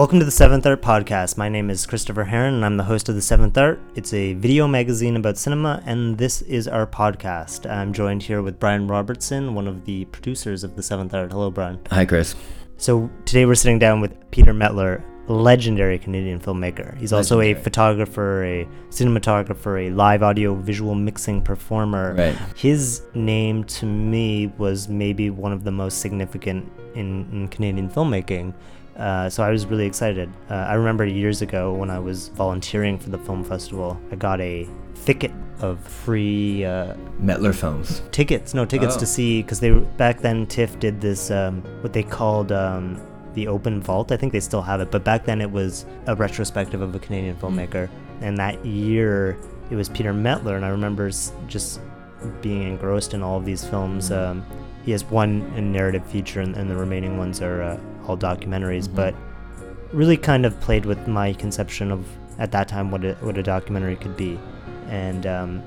Welcome to the Seventh Art Podcast. My name is Christopher Heron, and I'm the host of the Seventh Art. It's a video magazine about cinema, and this is our podcast. I'm joined here with Brian Robertson, one of the producers of the Seventh Art. Hello, Brian. Hi, Chris. So today we're sitting down with Peter Mettler, legendary Canadian filmmaker. He's also a photographer, a cinematographer, a live audio visual mixing performer. Right. His name to me was maybe one of the most significant in, in Canadian filmmaking. Uh, so I was really excited. Uh, I remember years ago when I was volunteering for the film festival, I got a thicket of free uh, Mettler Films. tickets. No tickets Oh. to see because they back then TIFF did this um, what they called um, the open vault. I think they still have it, but back then it was a retrospective of a Canadian filmmaker. And that year it was Peter Mettler and I remember just being engrossed in all of these films. Um, he has one narrative feature, and, and the remaining ones are all documentaries. Mhm. But really, kind of played with my conception of at that time what a, what a documentary could be, and um,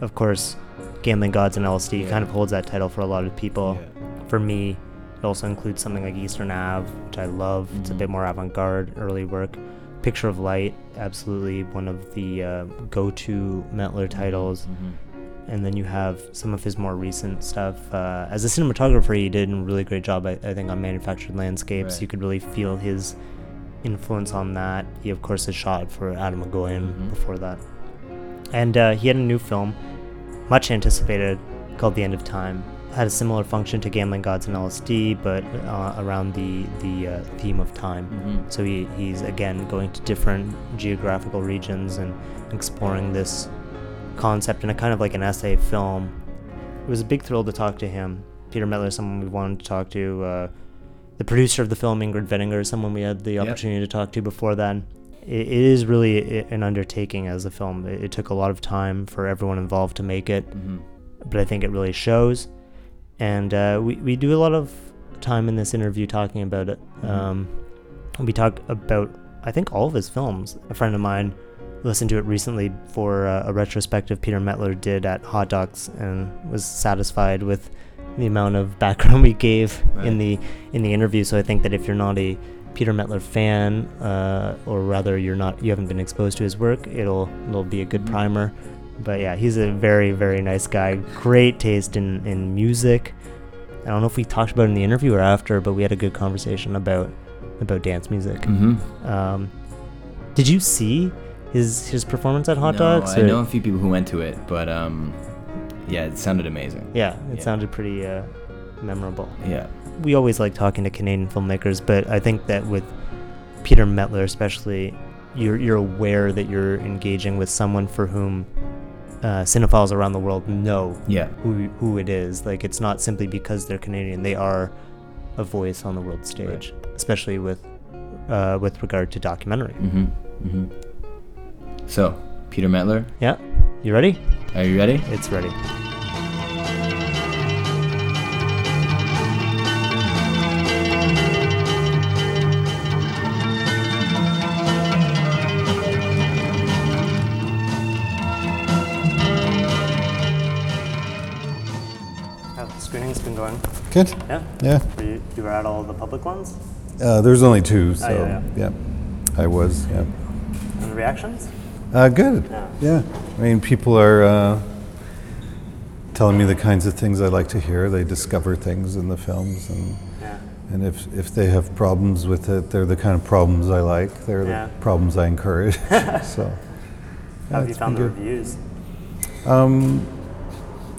of course, Gambling Gods and LSD Yeah. kind of holds that title for a lot of people. For me, it also includes something like Eastern Ave, which I love. It's a Mhm. bit more avant-garde, early work. Picture of Light, absolutely one of the uh, go-to Mettler titles. Mhm. And then you have some of his more recent stuff. Uh, as a cinematographer, he did a really great job, I, I think, on Manufactured Landscapes. Right. You could really feel his influence on that. He, of course, has shot for Atom Egoyan Mhm. before that. And uh, he had a new film, much anticipated, called The End of Time. Had a similar function to Gambling Gods and LSD, but uh, around the the uh, theme of time. Mhm. So he, he's again going to different geographical regions and exploring this concept and a kind of like an essay film. It was a big thrill to talk to him. Peter Mettler, is someone we wanted to talk to. Uh, the producer of the film, Ingrid Veninger, someone we had the Yep. opportunity to talk to before then. It, it is really an undertaking as a film. It, it took a lot of time for everyone involved to make it, Mhm. but I think it really shows. And uh, we, we do a lot of time in this interview talking about it. Mhm. Um, we talk about, I think, all of his films. A friend of mine listened to it recently for uh, a retrospective Peter Mettler did at Hot Docs and was satisfied with the amount of background we gave Right. in the in the interview. So I think that if you're not a Peter Mettler fan, uh, or rather you're not you haven't been exposed to his work, it'll it'll be a good Mhm. primer. But yeah, he's a very very nice guy. Great taste in in music. I don't know if we talked about it in the interview or after, but we had a good conversation about about dance music. Mhm. Um, did you see his his performance at Hot no, Docs? I or- know a few people who went to it, but um, yeah, it sounded amazing. Yeah, it Yeah. sounded pretty uh, memorable. Yeah. We always like talking to Canadian filmmakers, but I think that with Peter Mettler especially, you're you're aware that you're engaging with someone for whom uh, cinephiles around the world know Yeah. who who it is. Like it's not simply because they're Canadian; they are a voice on the world stage, especially with uh, with regard to documentary. Mhm. Mhm. So, Peter Mettler, Yeah, you ready? are you ready? It's ready. How the screening's been going? Good. Yeah. Yeah. Were you, you were at all the public ones? Uh, there's only two, so yeah, yeah, I was. Yeah. And the reactions? Uh, good. Yeah. I mean, people are uh, telling me the kinds of things I like to hear. They discover things in the films, and Yeah. and if if they have problems with it, they're the kind of problems I like. They're Yeah. the problems I encourage. so. How yeah, have you found the good. reviews? Um,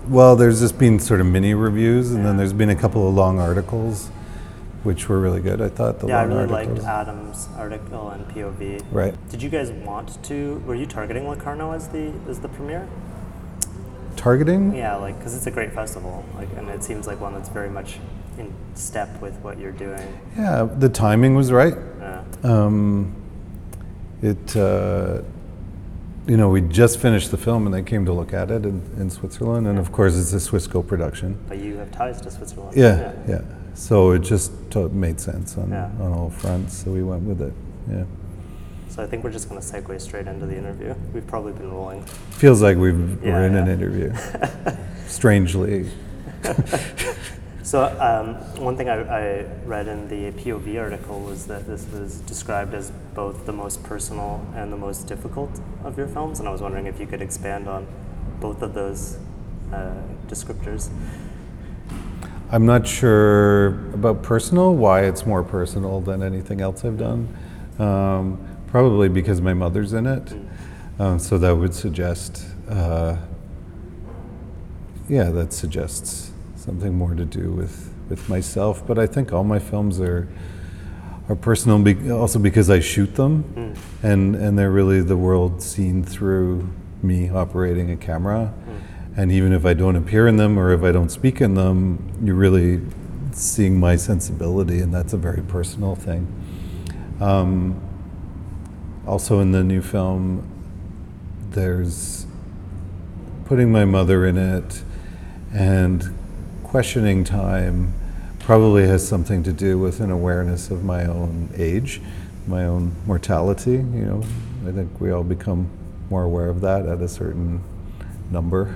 well, there's just been sort of mini reviews, and then there's been a couple of long articles, which were really good. I thought the yeah, I really articles. liked Adam's article and POV. Right. Did you guys want to? Were you targeting Locarno as the as the premiere? Targeting. Yeah, like because it's a great festival, like, and it seems like one that's very much in step with what you're doing. Yeah, the timing was right. Yeah. Um, it, uh, you know, we just finished the film and they came to look at it in, in Switzerland, and of course it's a Swiss co-production. But you have ties to Switzerland. Yeah, yeah. So it just to- made sense on, Yeah. on all fronts, so we went with it. Yeah. So I think we're just going to segue straight into the interview. We've probably been rolling. Feels like we've, Yeah, we're in an interview. Strangely. So um, one thing I, I, read in the POV article was that this was described as both the most personal and the most difficult of your films, and I was wondering if you could expand on both of those uh, descriptors. I'm not sure about personal, why it's more personal than anything else I've done. Um, probably because my mother's in it. Um, so that would suggest, uh, yeah, that suggests something more to do with, with myself. But I think all my films are are personal, be- also because I shoot them, mm. and and they're really the world seen through me operating a camera. And even if I don't appear in them or if I don't speak in them, you're really seeing my sensibility, and that's a very personal thing. Um, also, in the new film, there's putting my mother in it and questioning time probably has something to do with an awareness of my own age, my own mortality. You know, I think we all become more aware of that at a certain number.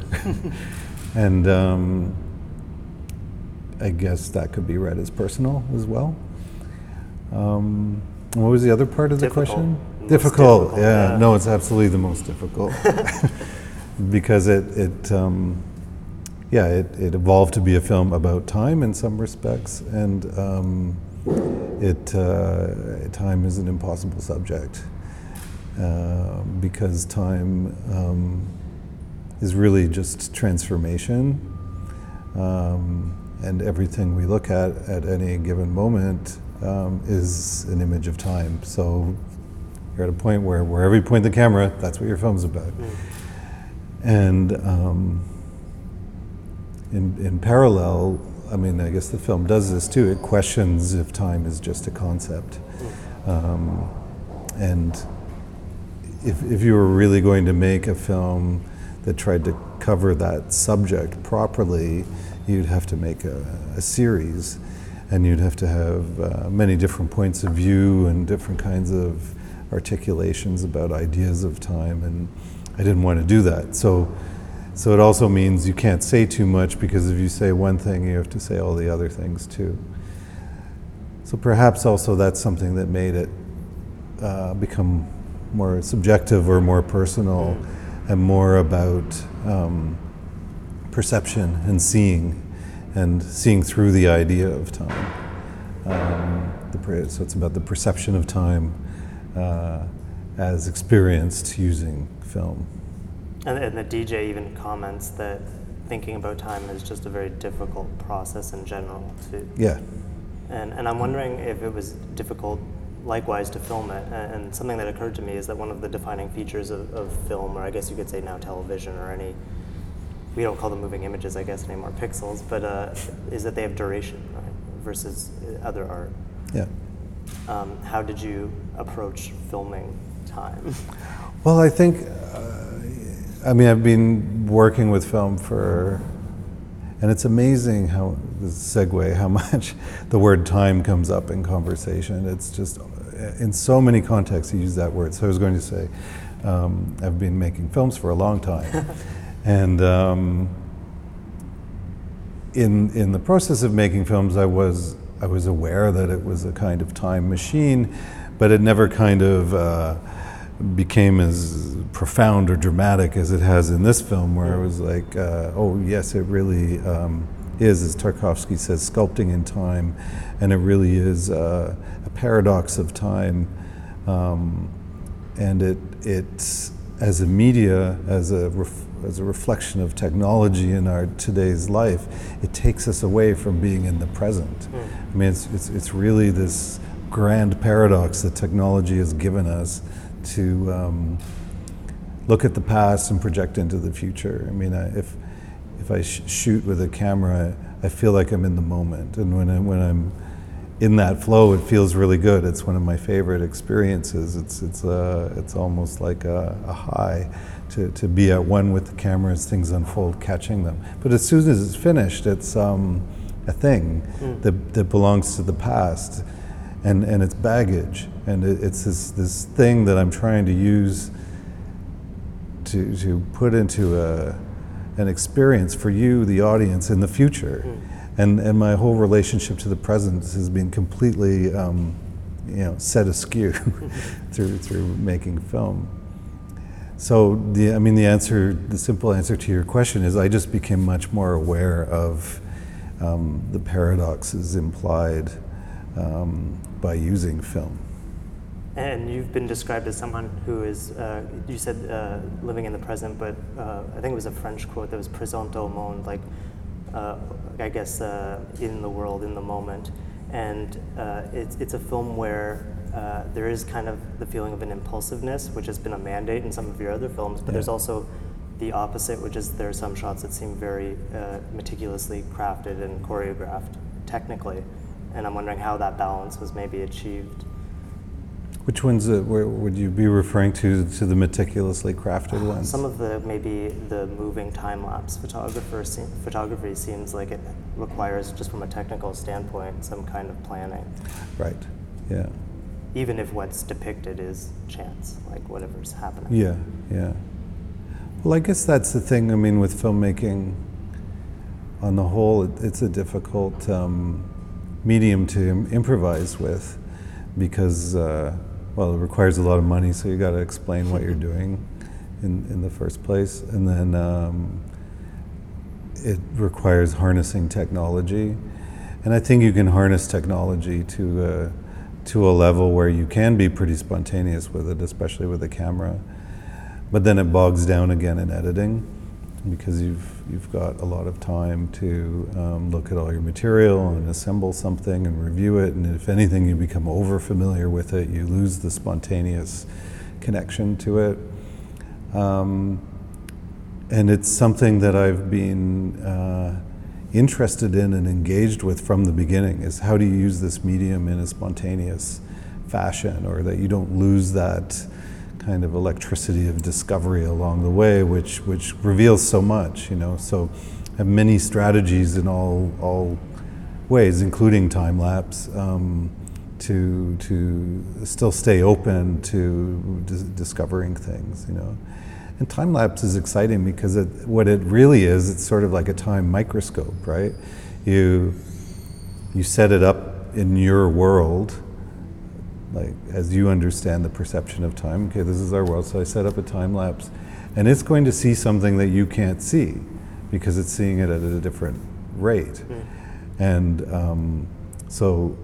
and um, I guess that could be read as personal as well. Um, what was the other part of difficult. the question? Difficult, difficult yeah. yeah. No, it's absolutely the most difficult because it, it um, yeah, it, it evolved to be a film about time in some respects, and um, it uh, time is an impossible subject uh, because time um, is really just transformation, um, and everything we look at at any given moment um, is an image of time. So you're at a point where wherever you point the camera, that's what your film's about, mm. and um, in, in parallel, I mean, I guess the film does this too. It questions if time is just a concept. Um, and if, if you were really going to make a film that tried to cover that subject properly, you'd have to make a, a series and you'd have to have uh, many different points of view and different kinds of articulations about ideas of time. And I didn't want to do that. So so it also means you can't say too much because if you say one thing, you have to say all the other things too. So perhaps also that's something that made it uh, become more subjective or more personal and more about um, perception and seeing and seeing through the idea of time. Um, the, so it's about the perception of time uh, as experienced using film. And, and the DJ even comments that thinking about time is just a very difficult process in general too. Yeah. And, and I'm wondering if it was difficult likewise to film it. And something that occurred to me is that one of the defining features of, of film, or I guess you could say now television or any, we don't call them moving images, I guess, anymore, pixels, but uh, is that they have duration right, versus other art. Yeah. Um, how did you approach filming time? Well, I think. Uh, I mean, I've been working with film for, and it's amazing how this segue, how much the word time comes up in conversation. It's just in so many contexts he used that word. So I was going to say, um, I've been making films for a long time, and um, in in the process of making films, I was I was aware that it was a kind of time machine, but it never kind of. Uh, became as profound or dramatic as it has in this film, where it was like, uh, oh, yes, it really um, is, as Tarkovsky says, sculpting in time, and it really is uh, a paradox of time. Um, and it, it, as a media, as a, ref- as a reflection of technology in our today's life, it takes us away from being in the present. Mm. I mean, it's, it's, it's really this grand paradox that technology has given us to um, look at the past and project into the future. I mean, I, if if I sh- shoot with a camera, I feel like I'm in the moment, and when I, when I'm in that flow, it feels really good. It's one of my favorite experiences. It's it's uh, it's almost like a, a high to, to be at one with the camera as things unfold, catching them. But as soon as it's finished, it's um, a thing mm. that, that belongs to the past and, and it's baggage. And it, it's this, this thing that I'm trying to use to, to put into a, an experience for you, the audience, in the future. Mm. And and my whole relationship to the present has been completely, um, you know, set askew through through making film. So the, I mean, the answer, the simple answer to your question is, I just became much more aware of um, the paradoxes implied um, by using film. And you've been described as someone who is, uh, you said uh, living in the present, but uh, I think it was a French quote that was présent au monde, like, I guess, uh, in the world, in the moment. And uh, it's, it's a film where uh, there is kind of the feeling of an impulsiveness, which has been a mandate in some of your other films, but Yeah. there's also the opposite, which is there are some shots that seem very uh, meticulously crafted and choreographed technically. And I'm wondering how that balance was maybe achieved. Which ones uh, where, would you be referring to? To the meticulously crafted ones? Some of the maybe the moving time lapse photographer se- photography seems like it requires just from a technical standpoint some kind of planning, right. Yeah. even if what's depicted is chance, like whatever's happening. Yeah, yeah. Well, I guess that's the thing. I mean, with filmmaking, on the whole, it, it's a difficult um, medium to Im- improvise with because, uh, well, it requires a lot of money, so you got to explain what you're doing in, in the first place. And then um, it requires harnessing technology. And I think you can harness technology to, uh, to a level where you can be pretty spontaneous with it, especially with a camera. But then it bogs down again in editing because you've, you've got a lot of time to um, look at all your material and assemble something and review it. And if anything, you become over familiar with it, you lose the spontaneous connection to it. Um, and it's something that I've been uh, interested in and engaged with from the beginning is how do you use this medium in a spontaneous fashion or that you don't lose that kind of electricity of discovery along the way which which reveals so much you know so have many strategies in all all ways including time lapse um, to to still stay open to dis- discovering things you know and time lapse is exciting because it, what it really is, it's sort of like a time microscope, right? You you set it up in your world, like as you understand the perception of time. Okay, this is our world, so I set up a time lapse, and it's going to see something that you can't see because it's seeing it at a different rate, and um, so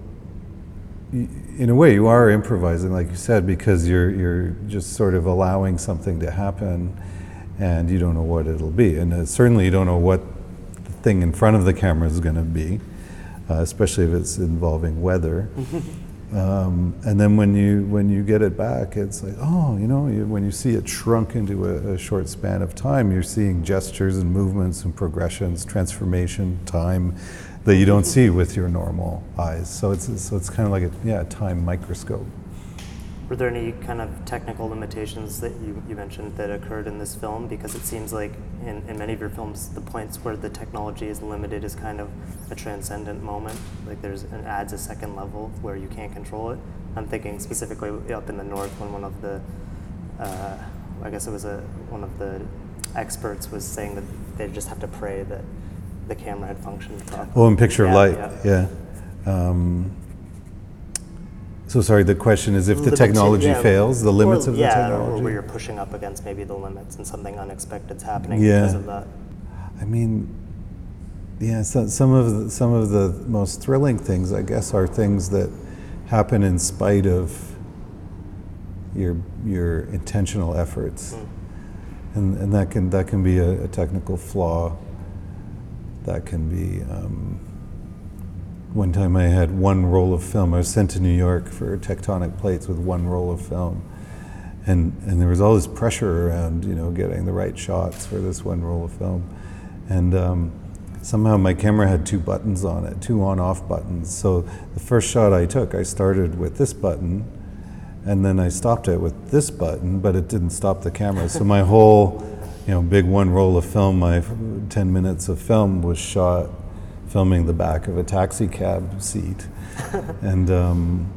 y- in a way you are improvising like you said because you're you're just sort of allowing something to happen and you don't know what it'll be. And uh, certainly you don't know what the thing in front of the camera is going to be uh, especially if it's involving weather um, and then when you when you get it back it's like oh you know you, when you see it shrunk into a, a short span of time you're seeing gestures and movements and progressions transformation time that you don't see with your normal eyes. So it's so it's kind of like a yeah a time microscope. Were there any kind of technical limitations that you, you mentioned that occurred in this film? Because it seems like in, in many of your films, the points where the technology is limited is kind of a transcendent moment. Like there's an adds a second level where you can't control it. I'm thinking specifically up in the north when one of the, uh, I guess it was a one of the experts was saying that they just have to pray that the camera had functioned properly. Oh, in picture of Yeah, light, yeah. yeah. Um, so sorry, the question is if the technology yeah, fails, the limits or, of the yeah, or technology. where you're pushing up against maybe the limits and something unexpected's happening Yeah. because of that. I mean, yeah, so, some of the, some of the most thrilling things, I guess, are things that happen in spite of your your intentional efforts, Mm. and and that can that can be a, a technical flaw. That can be. Um, one time I had one roll of film. I was sent to New York for tectonic plates with one roll of film, and and there was all this pressure around you know getting the right shots for this one roll of film, and um, somehow my camera had two buttons on it, two on-off buttons. So the first shot I took, I started with this button, and then I stopped it with this button, but it didn't stop the camera. So my whole you know big one roll of film, my ten minutes of film was shot filming the back of a taxi cab seat, and. Um,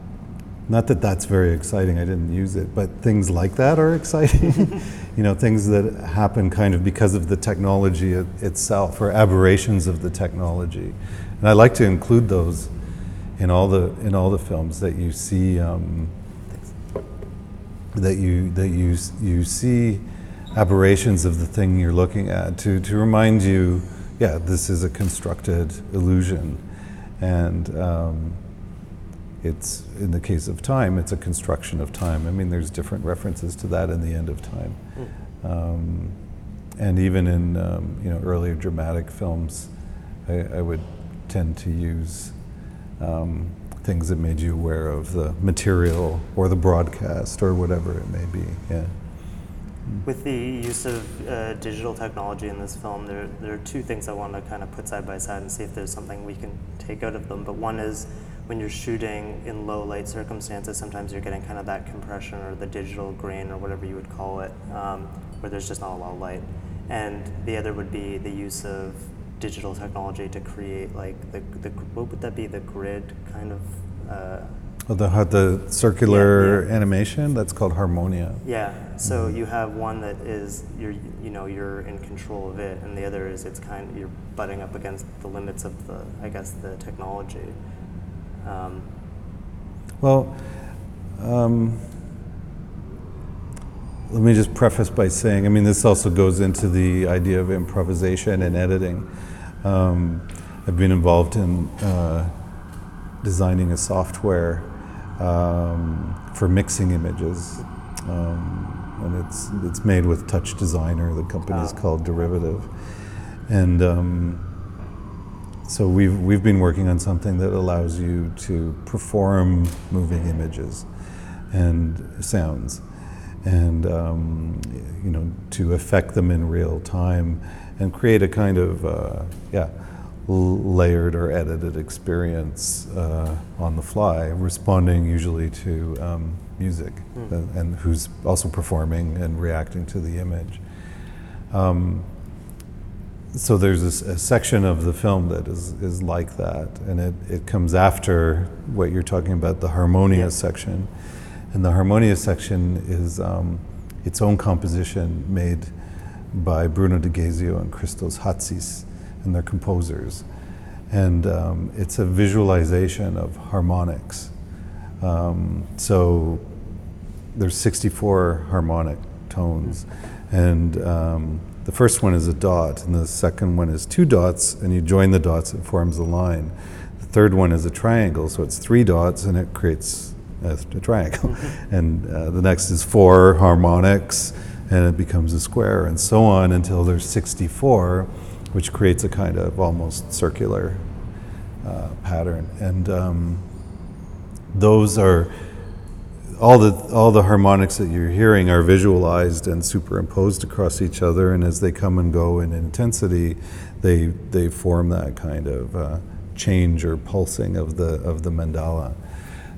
not that that's very exciting, I didn't use it, but things like that are exciting. you know, things that happen kind of because of the technology it, itself or aberrations of the technology. And I like to include those in all the in all the films that you see um, that you that you you see aberrations of the thing you're looking at to to remind you, yeah, this is a constructed illusion, and um, it's in the case of time, it's a construction of time. I mean, there's different references to that in the end of time, um, and even in um, you know earlier dramatic films, I, I would tend to use um, things that made you aware of the material or the broadcast or whatever it may be. Yeah. With the use of uh, digital technology in this film, there, there are two things I want to kind of put side by side and see if there's something we can take out of them. But one is when you're shooting in low light circumstances, sometimes you're getting kind of that compression or the digital grain or whatever you would call it, um, where there's just not a lot of light. And the other would be the use of digital technology to create like the, the what would that be the grid kind of uh, well, the, the circular Yeah, yeah. animation that's called harmonia. Yeah so you have one that is you're you know you're in control of it and the other is it's kind you're butting up against the limits of the i guess the technology. Um, well um, let me just preface by saying i mean this also goes into the idea of improvisation and editing. Um, i've been involved in uh, designing a software um, for mixing images. Um, and it's, it's made with Touch Designer, the company is Oh. called Derivative. And um, so we've, we've been working on something that allows you to perform moving images and sounds and um, you know to affect them in real time and create a kind of uh, yeah layered or edited experience uh, on the fly responding usually to um, music and, and who's also performing and reacting to the image um, so there's this, a section of the film that is, is like that, and it, it comes after what you're talking about, the harmonia Yeah. section. And the harmonia section is um, its own composition made by Bruno Degazio and Christos Hatzis, and they're composers. And um, it's a visualization of harmonics. Um, so there's 64 harmonic tones, and um, the first one is a dot, and the second one is two dots, and you join the dots, it forms a line. The third one is a triangle, so it's three dots, and it creates a, a triangle. and uh, the next is four harmonics, and it becomes a square, and so on until there's 64, which creates a kind of almost circular uh, pattern. And um, those are all the all the harmonics that you're hearing are visualized and superimposed across each other, and as they come and go in intensity, they they form that kind of uh, change or pulsing of the of the mandala.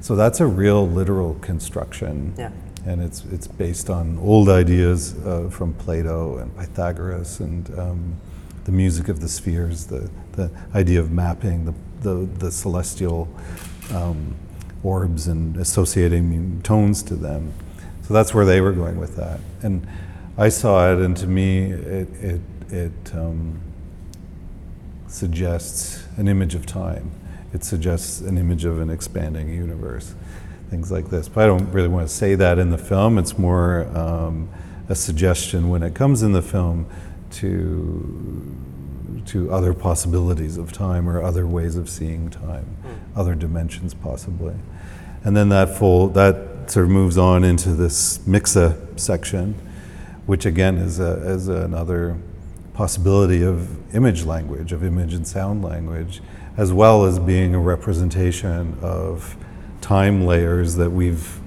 So that's a real literal construction, yeah and it's it's based on old ideas uh, from Plato and Pythagoras and um, the music of the spheres, the the idea of mapping the the, the celestial. Um, orbs and associating tones to them. So that's where they were going with that. And I saw it, and to me, it, it, it um, suggests an image of time. It suggests an image of an expanding universe, things like this. But I don't really want to say that in the film. It's more um, a suggestion when it comes in the film to to other possibilities of time or other ways of seeing time, hmm. other dimensions possibly. And then that full that sort of moves on into this Mixxa section, which again is a, is another possibility of image language, of image and sound language, as well as being a representation of time layers that we've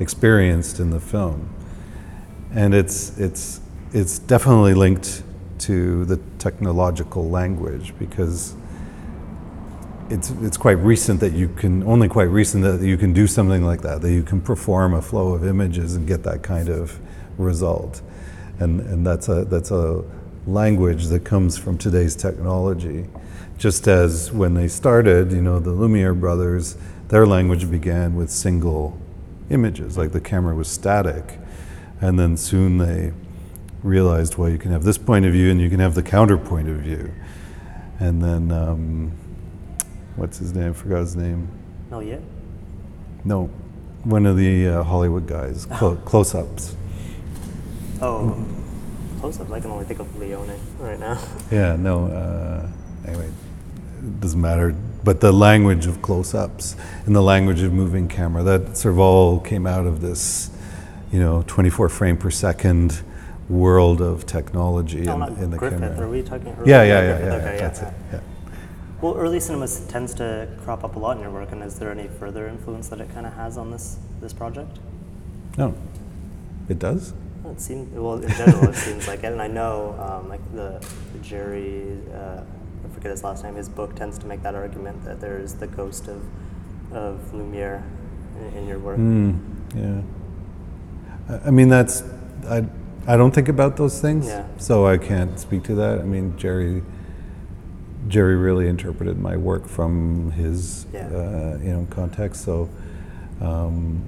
experienced in the film. And it's it's it's definitely linked to the technological language because it's it's quite recent that you can only quite recent that you can do something like that that you can perform a flow of images and get that kind of result and and that's a that's a language that comes from today's technology just as when they started you know the Lumiere brothers their language began with single images. Like the camera was static, and then soon they realized, well, you can have this point of view and you can have the counterpoint of view. And then, um, what's his name? I forgot his name. No, yeah. No, one of the uh, Hollywood guys, clo- close ups. Oh, close up. I can only think of Leone right now. Yeah, no, uh, anyway, it doesn't matter. But the language of close ups and the language of moving camera, that sort of all came out of this, you know, 24 frame per second world of technology no, in, in the Griffith. camera. Are we talking? Early Yeah, yeah, yeah, Griffith? yeah, Okay, yeah. that's it. Yeah. Well, early cinema tends to crop up a lot in your work, and is there any further influence that it kind of has on this this project? No, it does. Well, it seems well in general it seems like it, and I know um, like the Jerry, uh, I forget his last name. His book tends to make that argument that there is the ghost of of Lumiere in, in your work. Mm, yeah. I- I mean, that's, I, I don't think about those things, Yeah. so I can't speak to that. I mean, Jerry, Jerry really interpreted my work from his, Yeah. uh, you know, context. So, um,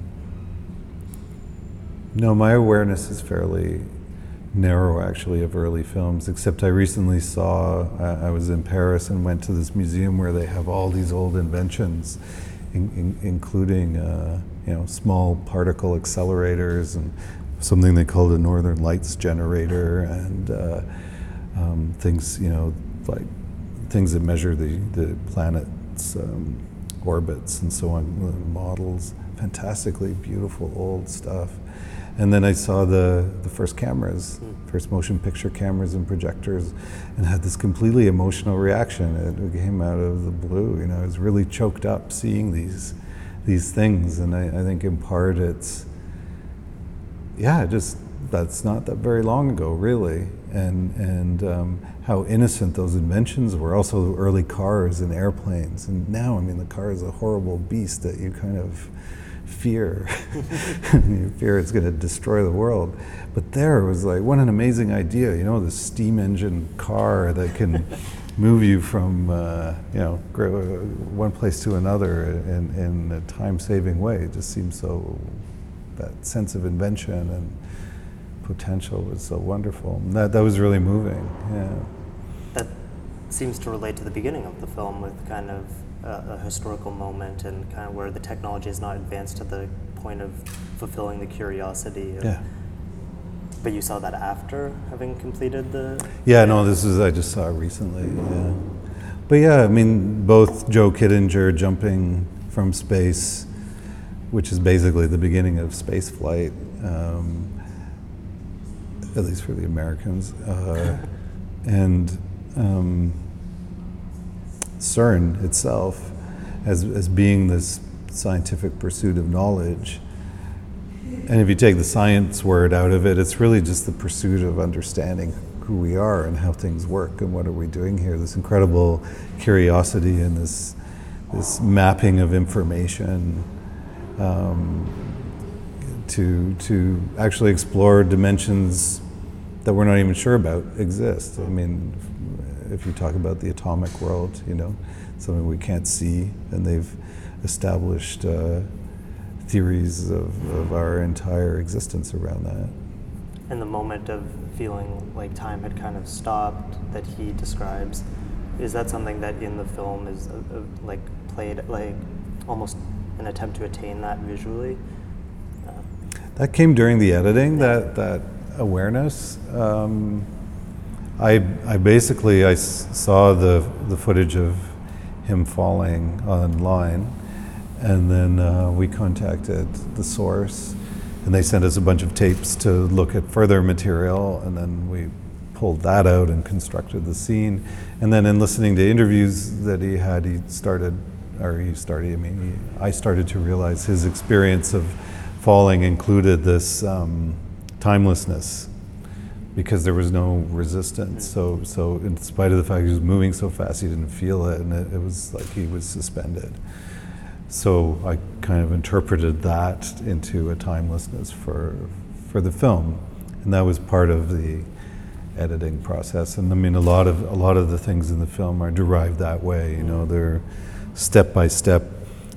no, my awareness is fairly narrow, actually, of early films. Except I recently saw, I I was in Paris and went to this museum where they have all these old inventions, in, in, including, uh, you know, small particle accelerators and something they called a Northern Lights generator and uh, um, things, you know, like things that measure the, the planet's um, orbits and so on, uh, models, fantastically beautiful old stuff. And then I saw the, the first cameras, first motion picture cameras and projectors, and had this completely emotional reaction. It came out of the blue. You know, I was really choked up seeing these, these things, and I, I think in part it's, yeah, just that's not that very long ago, really, and and um, how innocent those inventions were. Also, early cars and airplanes, and now, I mean, the car is a horrible beast that you kind of fear. you fear it's going to destroy the world. But there it was like, what an amazing idea! You know, the steam engine car that can move you from uh, you know one place to another in, in a time-saving way. It just seems so that sense of invention and potential was so wonderful. That, that was really moving. Yeah. That seems to relate to the beginning of the film with kind of a, a historical moment and kind of where the technology is not advanced to the point of fulfilling the curiosity. Of, Yeah. But you saw that after having completed the. Yeah, no, this is, I just saw it recently. Yeah. But yeah, I mean, both Joe Kittinger jumping from space, which is basically the beginning of space flight, um, at least for the Americans, uh, and um, CERN itself as, as being this scientific pursuit of knowledge. And if you take the science word out of it, it's really just the pursuit of understanding who we are and how things work and what are we doing here. This incredible curiosity and this this mapping of information um, to to actually explore dimensions that we're not even sure about exist. I mean, if you talk about the atomic world, you know, something we can't see, and they've established. Uh, theories of, of our entire existence around that. And the moment of feeling like time had kind of stopped that he describes, is that something that in the film is uh, uh, like played like almost an attempt to attain that visually? Uh, That came during the editing. That that awareness. Um, I I basically I s- saw the the footage of him falling online, and then uh, we contacted the source, and they sent us a bunch of tapes to look at further material, and then we pulled that out and constructed the scene. And then in listening to interviews that he had, he started, or he started. I mean, he, I started to realize his experience of falling included this um, timelessness because there was no resistance. So, so in spite of the fact he was moving so fast, he didn't feel it, and it, it was like he was suspended. So I kind of interpreted that into a timelessness for for the film, and that was part of the editing process. And I mean, a lot of a lot of the things in the film are derived that way. You know, they're step by step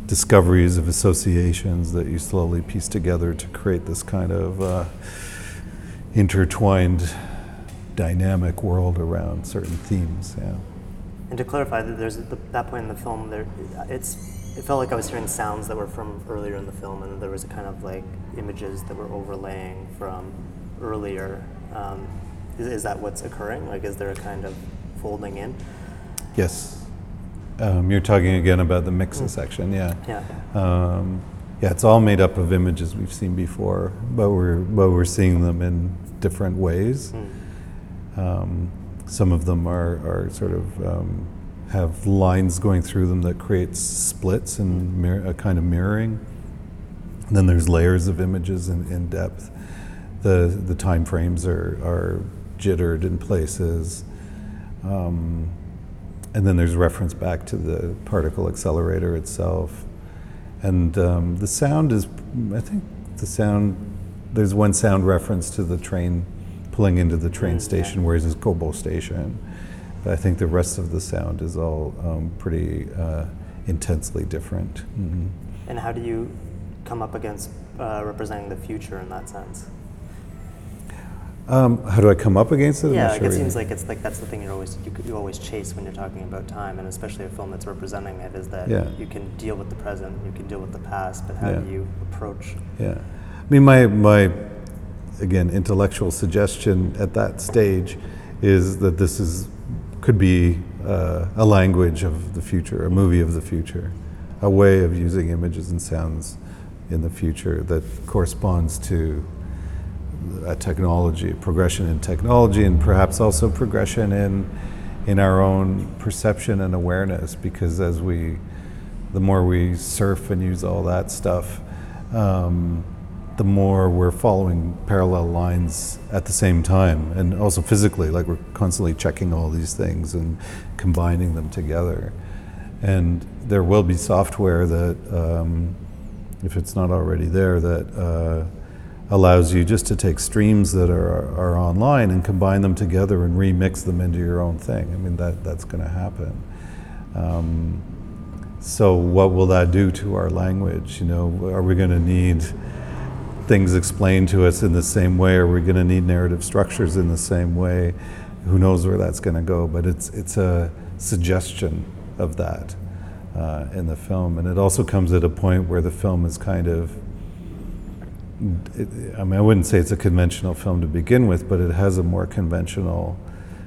discoveries of associations that you slowly piece together to create this kind of uh, intertwined dynamic world around certain themes. Yeah. And to clarify, that there's the, that point in the film, there, it's it felt like I was hearing sounds that were from earlier in the film, and there was a kind of like images that were overlaying from earlier. Um, is, is that what's occurring? Like, is there a kind of folding in? Yes. Um, you're talking again about the mixing section, yeah. Yeah. Um, yeah, it's all made up of images we've seen before, but we're but we're seeing them in different ways. Um, some of them are, are sort of um, have lines going through them that create splits and mir- a kind of mirroring. And then there's layers of images in, in depth. The the time frames are are jittered in places. Um, and then there's reference back to the particle accelerator itself. And um, the sound is, I think the sound, there's one sound reference to the train pulling into the train Mm, station, yeah. whereas it's Kobo station. But I think the rest of the sound is all um, pretty uh, intensely different. Mhm. And how do you come up against uh, representing the future in that sense? Um, how do I come up against it? I'm yeah, not like sure it seems either. like it's like that's the thing you always you, you always chase when you're talking about time, and especially a film that's representing it is that Yeah. you can deal with the present, you can deal with the past, but how Yeah. do you approach? Yeah. I mean, my, my, again, intellectual suggestion at that stage is that this is, could be uh, a language of the future, a movie of the future, a way of using images and sounds in the future that corresponds to technology, progression in technology, and perhaps also progression in, in our own perception and awareness, because as we, the more we surf and use all that stuff, um, the more we're following parallel lines at the same time, and also physically, like we're constantly checking all these things and combining them together. And there will be software that, um, if it's not already there, that uh, allows you just to take streams that are, are online and combine them together and remix them into your own thing. I mean, that, that's going to happen. Um, so, what will that do to our language? You know, are we going to need things explained to us in the same way? Are we going to need narrative structures in the same way? Who knows where that's going to go? But it's it's a suggestion of that uh, in the film, and it also comes at a point where the film is kind of. I mean, I wouldn't say it's a conventional film to begin with, but it has a more conventional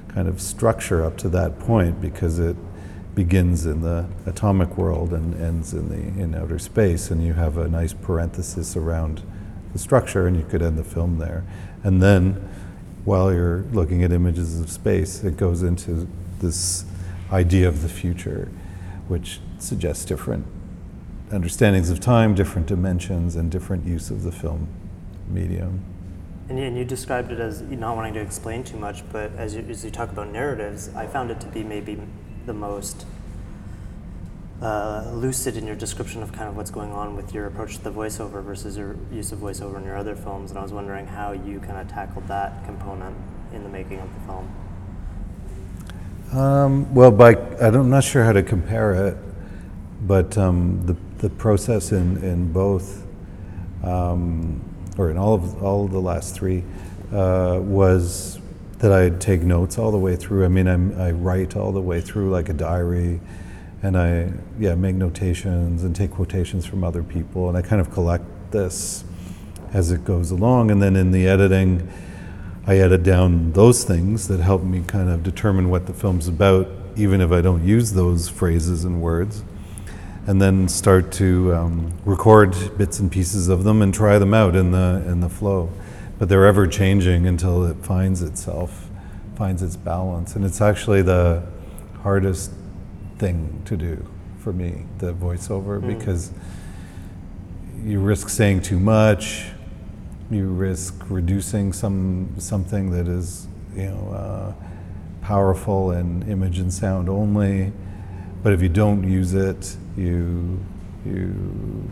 kind of structure up to that point because it begins in the atomic world and ends in the in outer space, and you have a nice parenthesis around the structure, and you could end the film there. And then, while you're looking at images of space, it goes into this idea of the future, which suggests different understandings of time, different dimensions, and different use of the film medium. And you, and you described it as not wanting to explain too much, but as you, as you talk about narratives, I found it to be maybe the most uh, lucid in your description of kind of what's going on with your approach to the voiceover versus your use of voiceover in your other films. And I was wondering how you kind of tackled that component in the making of the film. Um, well, by I don't, I'm not sure how to compare it, but um, the the process in in both, um, or in all of all of the last three, uh, was that I'd take notes all the way through. I mean, I'm, I write all the way through like a diary, and I yeah make notations and take quotations from other people, and I kind of collect this as it goes along, and then in the editing. I edit down those things that help me kind of determine what the film's about, even if I don't use those phrases and words, and then start to um, record bits and pieces of them and try them out in the in the flow. But they're ever changing until it finds itself, finds its balance, and it's actually the hardest thing to do for me, the voiceover, because you risk saying too much you risk reducing some something that is you know uh, powerful in image and sound only. But if you don't use it you you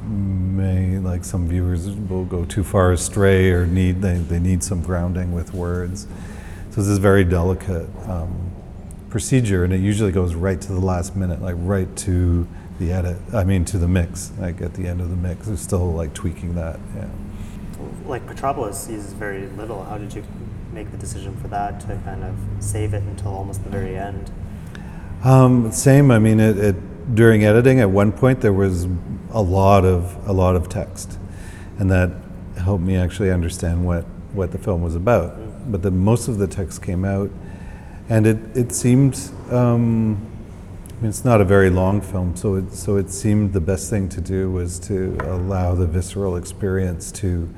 may like some viewers will go too far astray or need they, they need some grounding with words so this is a very delicate um, procedure and it usually goes right to the last minute like right to the edit. I mean, to the mix. Like at the end of the mix, we're still like tweaking that. Yeah. Like Petropolis uses very little. How did you make the decision for that to kind of save it until almost the very end? Um, same. I mean, it, it during editing at one point there was a lot of a lot of text, and that helped me actually understand what what the film was about. But then most of the text came out, and it it seemed. Um, I mean, it's not a very long film, so it so it seemed the best thing to do was to allow the visceral experience to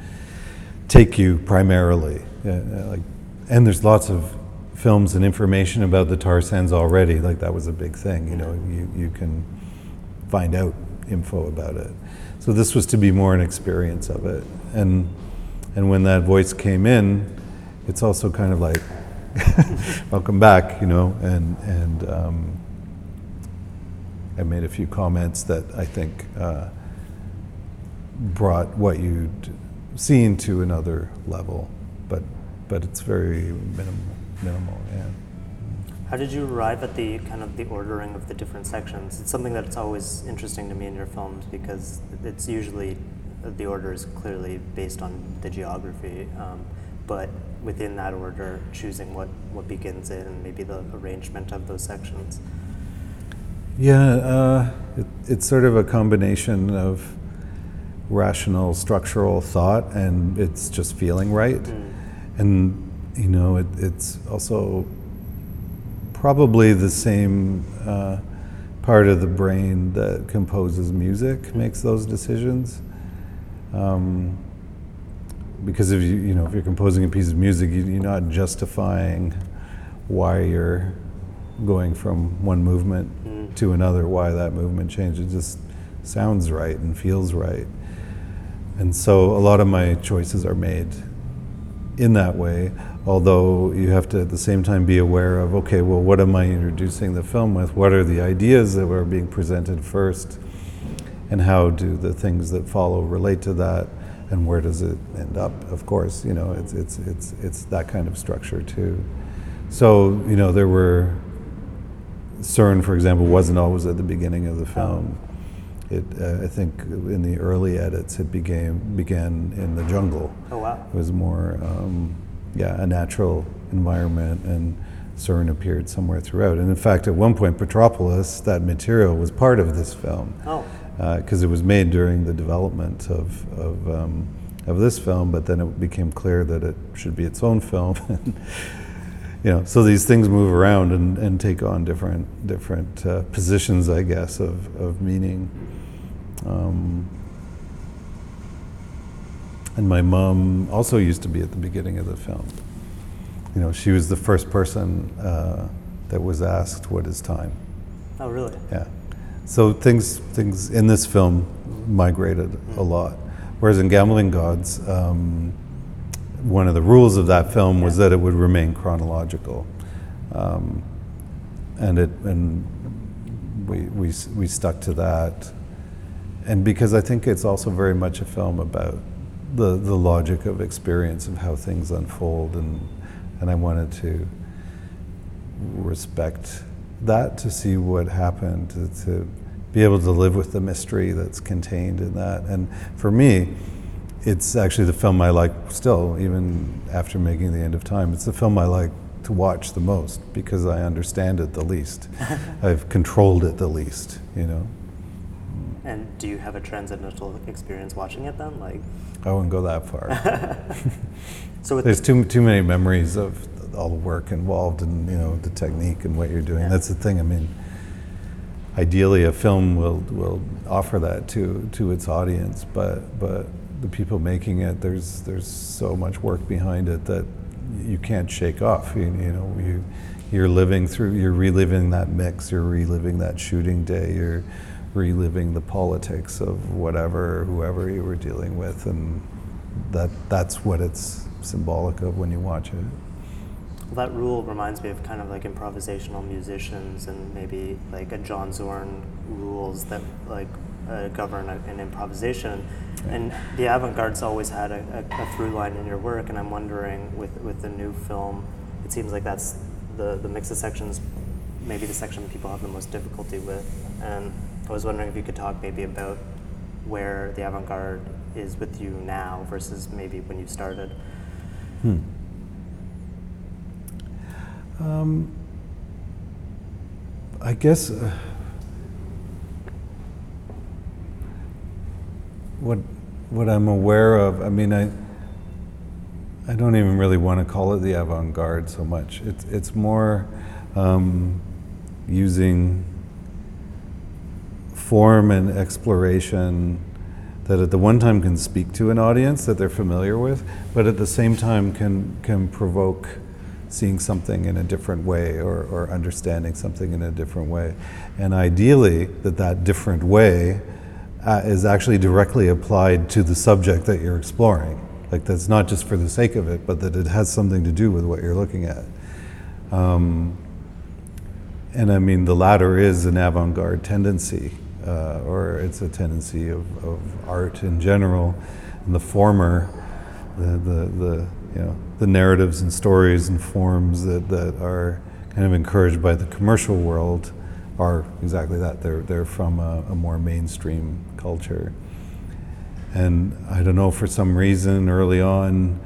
take you primarily. Uh, like, and there's lots of films and information about the tar sands already. Like that was a big thing. You know, you you can find out info about it. So this was to be more an experience of it, and and when that voice came in, it's also kind of like, welcome back, you know, and and. Um, I made a few comments that I think uh, brought what you'd seen to another level, but but it's very minimal. Minimal, yeah. How did you arrive at the kind of the ordering of the different sections? It's something that's always interesting to me in your films because it's usually the order is clearly based on the geography, um, but within that order, choosing what what begins it and maybe the arrangement of those sections. Yeah, uh, it, it's sort of a combination of rational structural thought and it's just feeling right. Mm. And, you know, it, it's also probably the same uh, part of the brain that composes music makes those decisions. Um, because if you, you know, if you're composing a piece of music, you, you're not justifying why you're going from one movement mm. to another, why that movement changed. It just sounds right and feels right. And so a lot of my choices are made in that way, although you have to at the same time be aware of okay, well, what am I introducing the film with? What are the ideas that are being presented first? And how do the things that follow relate to that? And where does it end up? Of course, you know, it's, it's, it's, it's that kind of structure too. So, you know, there were CERN, for example, wasn't always at the beginning of the film. It, uh, I think in the early edits, it began began in the jungle. Oh wow! It was more, um, yeah, a natural environment, and CERN appeared somewhere throughout. And in fact, at one point, Petropolis, that material was part of this film. Oh. Because uh, it was made during the development of of, um, of this film, but then it became clear that it should be its own film. you know, so these things move around and, and take on different different uh, positions, I guess, of, of meaning. Um, and my mom also used to be at the beginning of the film. You know, she was the first person uh, that was asked, "What is time?" Oh, really? Yeah. So things things in this film migrated mm. a lot, whereas in Gambling Gods. Um, one of the rules of that film yeah. was that it would remain chronological, um, and it and we, we we stuck to that, and because I think it's also very much a film about the the logic of experience of how things unfold, and and I wanted to respect that to see what happened to, to be able to live with the mystery that's contained in that, and for me it's actually the film I like still, even after making The End of Time. It's the film I like to watch the most because I understand it the least. I've controlled it the least, you know. And do you have a transcendental experience watching it then? Like, I wouldn't go that far. so there's too too many memories of all the work involved and you know the technique and what you're doing. Yeah. That's the thing. I mean, ideally, a film will will offer that to to its audience, but but the people making it, there's there's so much work behind it that you can't shake off. You, you know, you you're living through, you're reliving that mix, you're reliving that shooting day, you're reliving the politics of whatever, whoever you were dealing with, and that that's what it's symbolic of when you watch it. Well, that rule reminds me of kind of like improvisational musicians and maybe like a John Zorn rules that like uh, govern a, an improvisation. And the avant-garde's always had a, a, a, through line in your work, and I'm wondering with with the new film, it seems like that's the the mix of sections, maybe the section people have the most difficulty with. And I was wondering if you could talk maybe about where the avant garde is with you now versus maybe when you started. Hmm. Um, I guess uh, what what I'm aware of. I mean, I I don't even really want to call it the avant-garde so much. It's it's more um, using form and exploration that at the one time can speak to an audience that they're familiar with, but at the same time can can provoke seeing something in a different way or, or understanding something in a different way. And ideally, that that different way uh, is actually directly applied to the subject that you're exploring. Like that's not just for the sake of it, but that it has something to do with what you're looking at. Um, and I mean, the latter is an avant garde tendency, uh, or it's a tendency of, of art in general. And the former, the, the, the, you know, the narratives and stories and forms that, that are kind of encouraged by the commercial world are exactly that. They're, they're from a, a more mainstream culture. And I don't know, for some reason early on,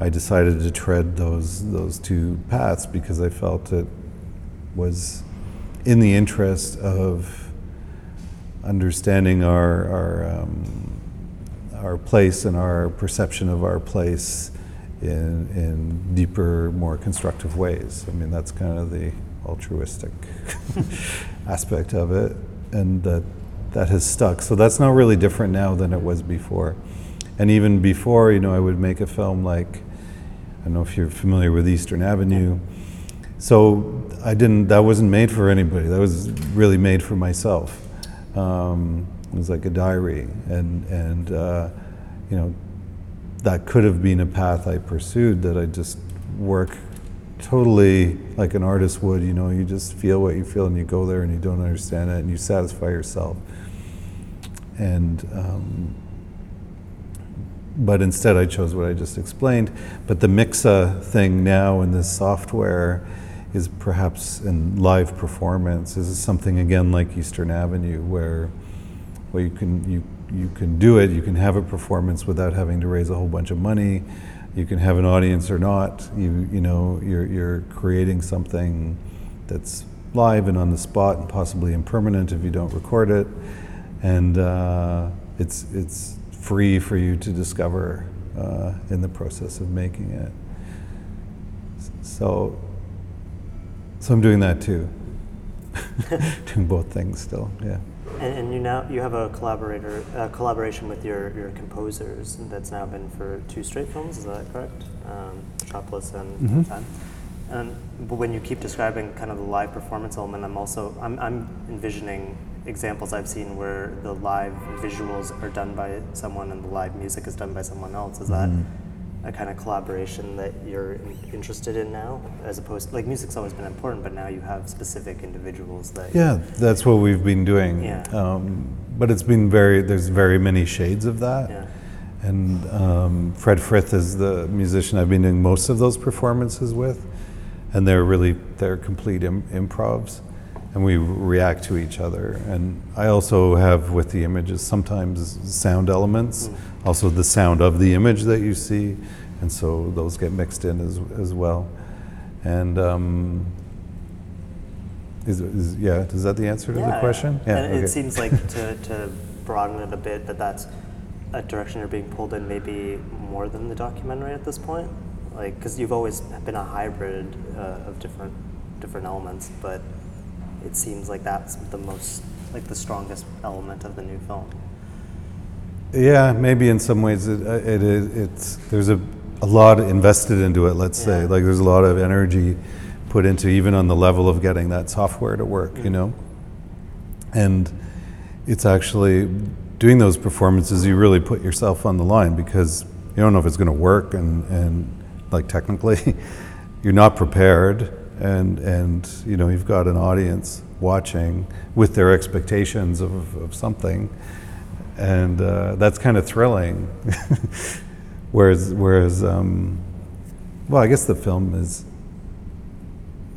I decided to tread those, those two paths because I felt it was in the interest of understanding our, our, um, our place and our perception of our place in, in deeper, more constructive ways. I mean, that's kind of the altruistic aspect of it, and that that has stuck. So that's not really different now than it was before. And even before, you know, I would make a film like I don't know if you're familiar with Eastern Avenue. So I didn't. That wasn't made for anybody. That was really made for myself. Um, it was like a diary, and and uh, you know, that could have been a path I pursued. That I just work totally like an artist would. You know, you just feel what you feel, and you go there, and you don't understand it, and you satisfy yourself. And um, but instead, I chose what I just explained. But the Mixxa thing now in this software is perhaps in live performance is something again like Eastern Avenue, where where you can you you can do it. You can have a performance without having to raise a whole bunch of money. You can have an audience or not. You you know you're you're creating something that's live and on the spot and possibly impermanent if you don't record it, and uh, it's it's free for you to discover uh, in the process of making it. So so I'm doing that too. doing both things still, yeah. And, and, you now you have a collaborator a collaboration with your, your composers that's now been for two straight films. Is that correct? Um, Shopless and mm-hmm. Time. And but when you keep describing kind of the live performance element, I'm also I'm, I'm envisioning examples I've seen where the live visuals are done by someone and the live music is done by someone else. Is that mm-hmm. A kind of collaboration that you're interested in now, as opposed to, like music's always been important, but now you have specific individuals that. Yeah, that's what we've been doing. Yeah. Um, but it's been very there's very many shades of that. Yeah. And um, Fred Frith is the musician I've been doing most of those performances with, and they're really they're complete Im- improvs and we react to each other. And I also have with the images sometimes sound elements, mm. also the sound of the image that you see, and so those get mixed in as, as well. And um, is, is, yeah, is that the answer to yeah, the question? Yeah, and okay. it seems like to, to broaden it a bit that that's a direction you're being pulled in, maybe more than the documentary at this point. Like, because you've always been a hybrid uh, of different different elements, but it seems like that's the most like the strongest element of the new film. Yeah, maybe in some ways it, uh, it, it it's there's a, a lot invested into it. Let's yeah. say like there's a lot of energy put into even on the level of getting that software to work. Mm-hmm. You know, and it's actually doing those performances. You really put yourself on the line because you don't know if it's going to work and and like technically you're not prepared and and you know you've got an audience watching with their expectations of, of something, and uh, that's kind of thrilling. whereas whereas um, well, I guess the film is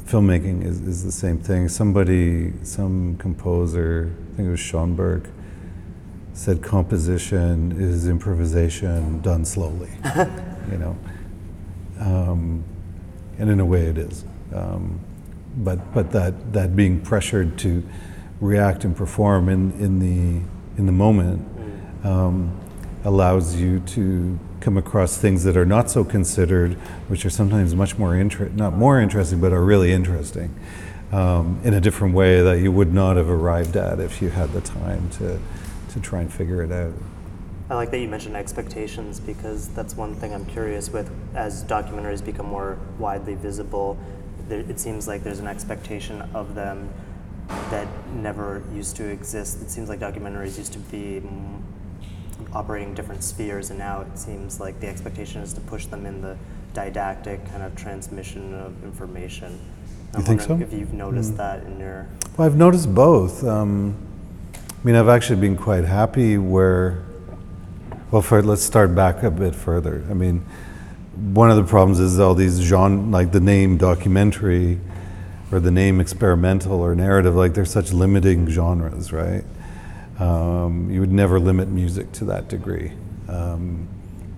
filmmaking is, is the same thing. Somebody, some composer, I think it was Schoenberg, said composition is improvisation done slowly. you know, um, and in a way it is. Um, but but that that being pressured to react and perform in, in the in the moment um, allows you to come across things that are not so considered, which are sometimes much more inter- not more interesting, but are really interesting um, in a different way that you would not have arrived at if you had the time to to try and figure it out. I like that you mentioned expectations because that's one thing I'm curious with as documentaries become more widely visible. There, it seems like there's an expectation of them that never used to exist. It seems like documentaries used to be mm, operating different spheres, and now it seems like the expectation is to push them in the didactic kind of transmission of information. I'm You think so? If you've noticed that in your Well, I've noticed both. Um, I mean, I've actually been quite happy where. Well, for, let's start back a bit further. I mean, one of the problems is all these genre, like the name documentary, or the name experimental or narrative. Like they're such limiting genres, right? Um, you would never limit music to that degree, um,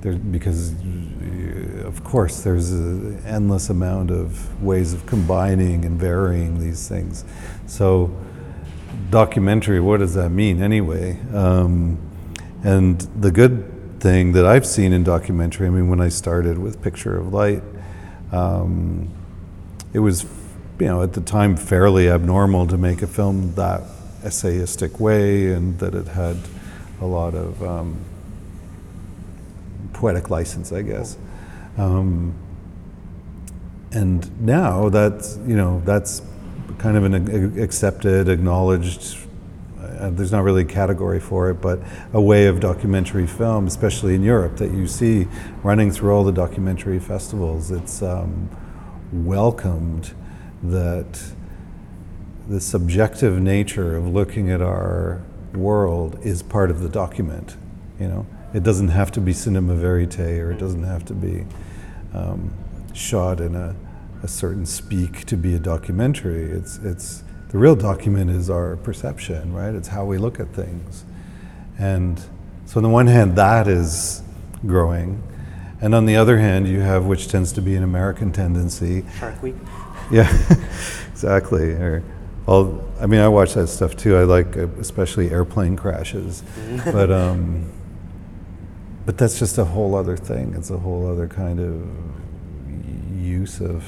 there, because, uh, of course, there's an endless amount of ways of combining and varying these things. So documentary, what does that mean anyway? Um, and the good thing that I've seen in documentary, I mean, when I started with Picture of Light, um, it was, you know, at the time fairly abnormal to make a film that essayistic way and that it had a lot of um, poetic license, I guess. Um, and now that's, you know, that's kind of an accepted, acknowledged, uh, there's not really a category for it, but a way of documentary film, especially in Europe, that you see running through all the documentary festivals. It's um, welcomed that the subjective nature of looking at our world is part of the document. You know, it doesn't have to be cinema verite, or it doesn't have to be um, shot in a a certain speak to be a documentary. It's, it's, the real document is our perception, right? It's how we look at things. And so, on the one hand, that is growing. And on the other hand, you have, which tends to be an American tendency. Shark Week? Yeah, exactly. Or, all, I mean, I watch that stuff too. I like uh, especially airplane crashes. but, um, but that's just a whole other thing. It's a whole other kind of use of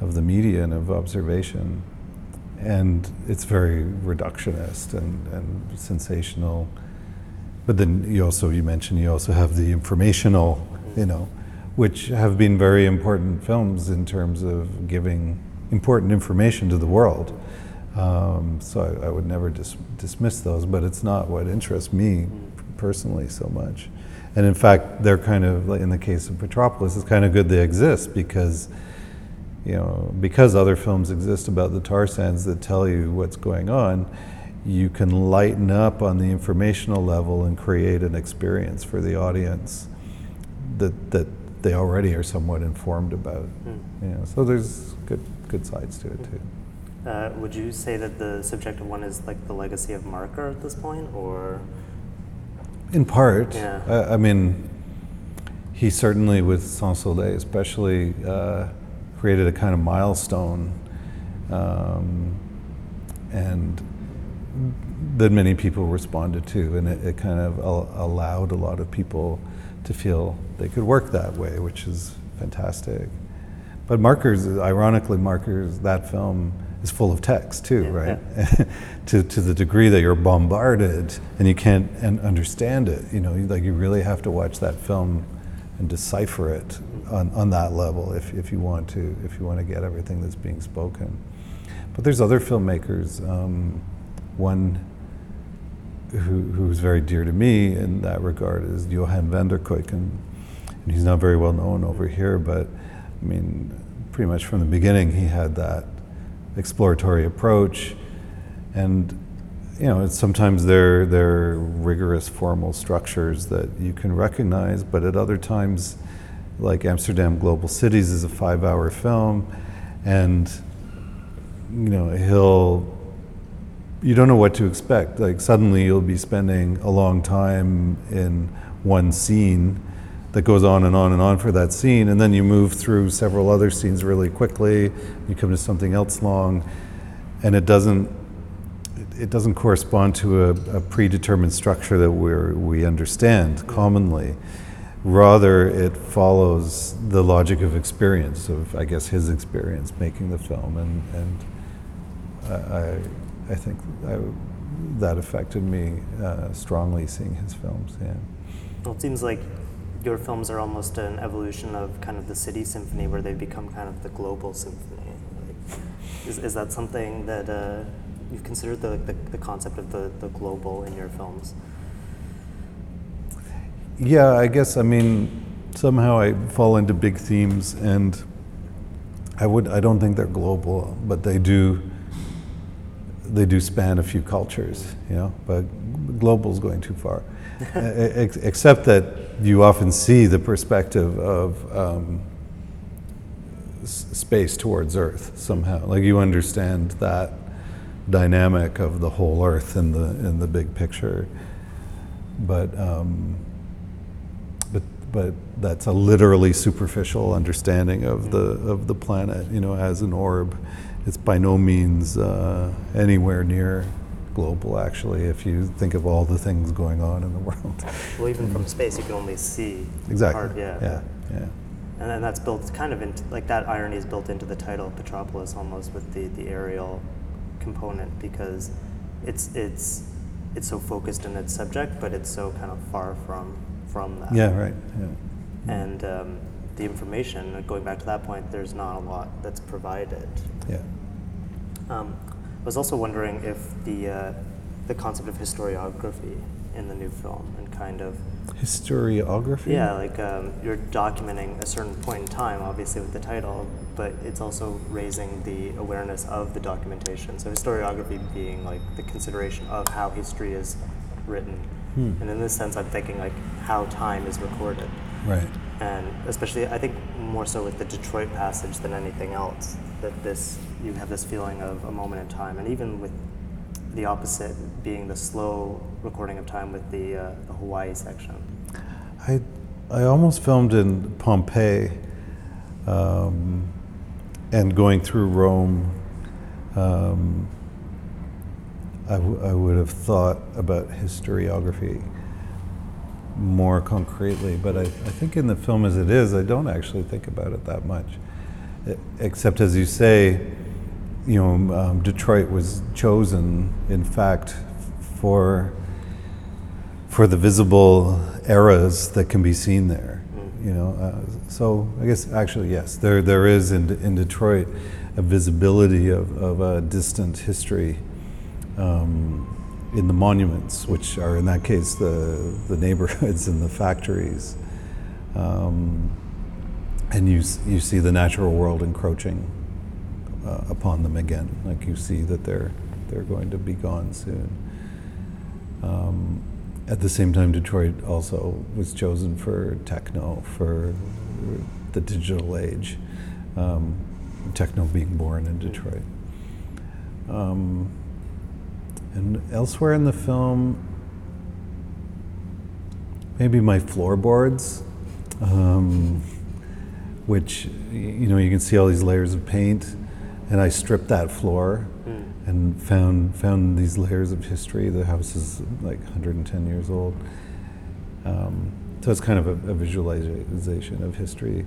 of the media and of observation. And it's very reductionist and, and sensational. But then you also, you mentioned, you also have the informational, you know, which have been very important films in terms of giving important information to the world. Um, so I, I, would never dis- dismiss those, but it's not what interests me personally so much. And in fact, they're kind of, in the case of Petropolis, it's kind of good they exist because you know, because other films exist about the tar sands that tell you what's going on, you can lighten up on the informational level and create an experience for the audience that that they already are somewhat informed about. Mm. You know, so there's good good sides to it too. Uh, would you say that the subjective one is like the legacy of Marker at this point, or? In part, yeah. I, I mean, he certainly with Sans Soleil, especially. Uh, created a kind of milestone um, and that many people responded to and it, it kind of al- allowed a lot of people to feel they could work that way which is fantastic. But Marker's ironically Marker's that film is full of text too Yeah, right? To, to the degree that you're bombarded and you can't and understand it you know like you really have to watch that film and decipher it on, on that level if, if you want to if you want to get everything that's being spoken. But there's other filmmakers. Um, one who, who's very dear to me in that regard is Johan van der Keuken. And he's not very well known over here, but I mean, pretty much from the beginning, he had that exploratory approach. And you know, sometimes they're, they're rigorous formal structures that you can recognize, but at other times, like Amsterdam Global Cities is a five hour film, and you know he'll you don't know what to expect. Like suddenly you'll be spending a long time in one scene that goes on and on and on for that scene, and then you move through several other scenes really quickly. You come to something else long, and it doesn't it doesn't correspond to a, a predetermined structure that we we understand commonly. Rather, it follows the logic of experience, of I guess his experience making the film, and and I I think I, that affected me uh, strongly seeing his films. Yeah. Well, it seems like your films are almost an evolution of kind of the city symphony, where they become kind of the global symphony. Like, is, is that something that uh, you've considered the, the, the concept of the, the global in your films? Yeah, I guess I mean somehow I fall into big themes, and I would I don't think they're global, but they do they do span a few cultures, you know. But global is going too far, except that you often see the perspective of um, space towards Earth somehow. Like you understand that dynamic of the whole Earth in the in the big picture, but. Um, but that's a literally superficial understanding of the of the planet, you know, as an orb. It's by no means uh, anywhere near global, actually. If you think of all the things going on in the world. Well, even from space, you can only see Exactly. part, yeah. Yeah. Yeah. And then that's built kind of into like that irony is built into the title Petropolis almost with the the aerial component because it's it's it's so focused in its subject, but it's so kind of far from from that. Yeah. Right. Yeah. And um, the information, going back to that point, there's not a lot that's provided. Yeah. Um, I was also wondering if the uh, the concept of historiography in the new film and kind of Historiography. yeah, like um, you're documenting a certain point in time, obviously with the title, but it's also raising the awareness of the documentation. So historiography being like the consideration of how history is written, and in this sense, I'm thinking like how time is recorded, Right. and especially I think more so with the Detroit passage than anything else. That this you have this feeling of a moment in time, and even with the opposite being the slow recording of time with the, uh, the Hawaii section. I, I almost filmed in Pompeii um, and going through Rome. Um, I, w- I would have thought about historiography more concretely, but I, I think in the film as it is, I don't actually think about it that much. E- Except as you say, you know, um, Detroit was chosen, in fact, for for the visible eras that can be seen there. You know, uh, so I guess actually yes, there there is in in Detroit a visibility of, of a distant history um, in the monuments, which are in that case the the neighborhoods and the factories, um, and you you see the natural world encroaching uh, upon them again. Like you see that they're they're going to be gone soon. Um, at the same time, Detroit also was chosen for techno, for the digital age. Um, techno being born in Detroit. Um, and elsewhere in the film, maybe my floorboards, um, which you know you can see all these layers of paint, and I stripped that floor and found found these layers of history. The house is like 110 years old, um, so it's kind of a, a visualization of history.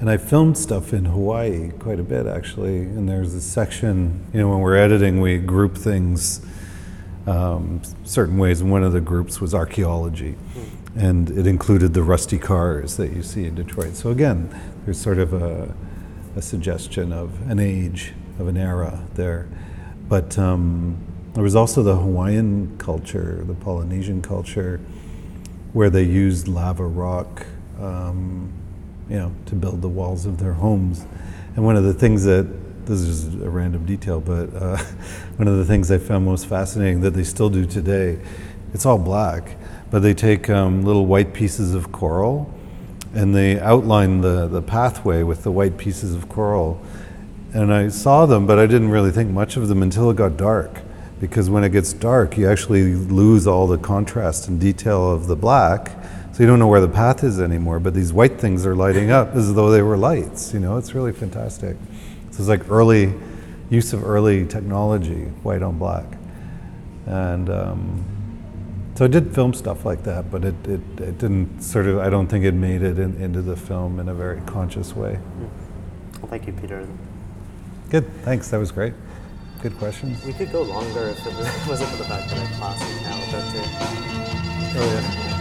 And I filmed stuff in Hawaii quite a bit actually. And there's a section, you know, when we're editing, we group things um, certain ways. And one of the groups was archaeology, and it included the rusty cars that you see in Detroit. So again, there's sort of a, a suggestion of an age, of an era there. But um, there was also the Hawaiian culture, the Polynesian culture, where they used lava rock, um, you know, to build the walls of their homes. And one of the things that this is a random detail, but uh, one of the things I found most fascinating that they still do today, it's all black, but they take um, little white pieces of coral and they outline the, the pathway with the white pieces of coral and I saw them, but I didn't really think much of them until it got dark. Because when it gets dark, you actually lose all the contrast and detail of the black, so you don't know where the path is anymore. But these white things are lighting up as though they were lights. You know, it's really fantastic. So it's like early use of early technology, white on black, and. Um, so I did film stuff like that, but it, it, it didn't sort of, I don't think it made it in, into the film in a very conscious way. Well, thank you, Peter. Good, thanks, that was great. Good questions. We could go longer if it was, wasn't for the fact that I have classes now, but uh, Oh, yeah.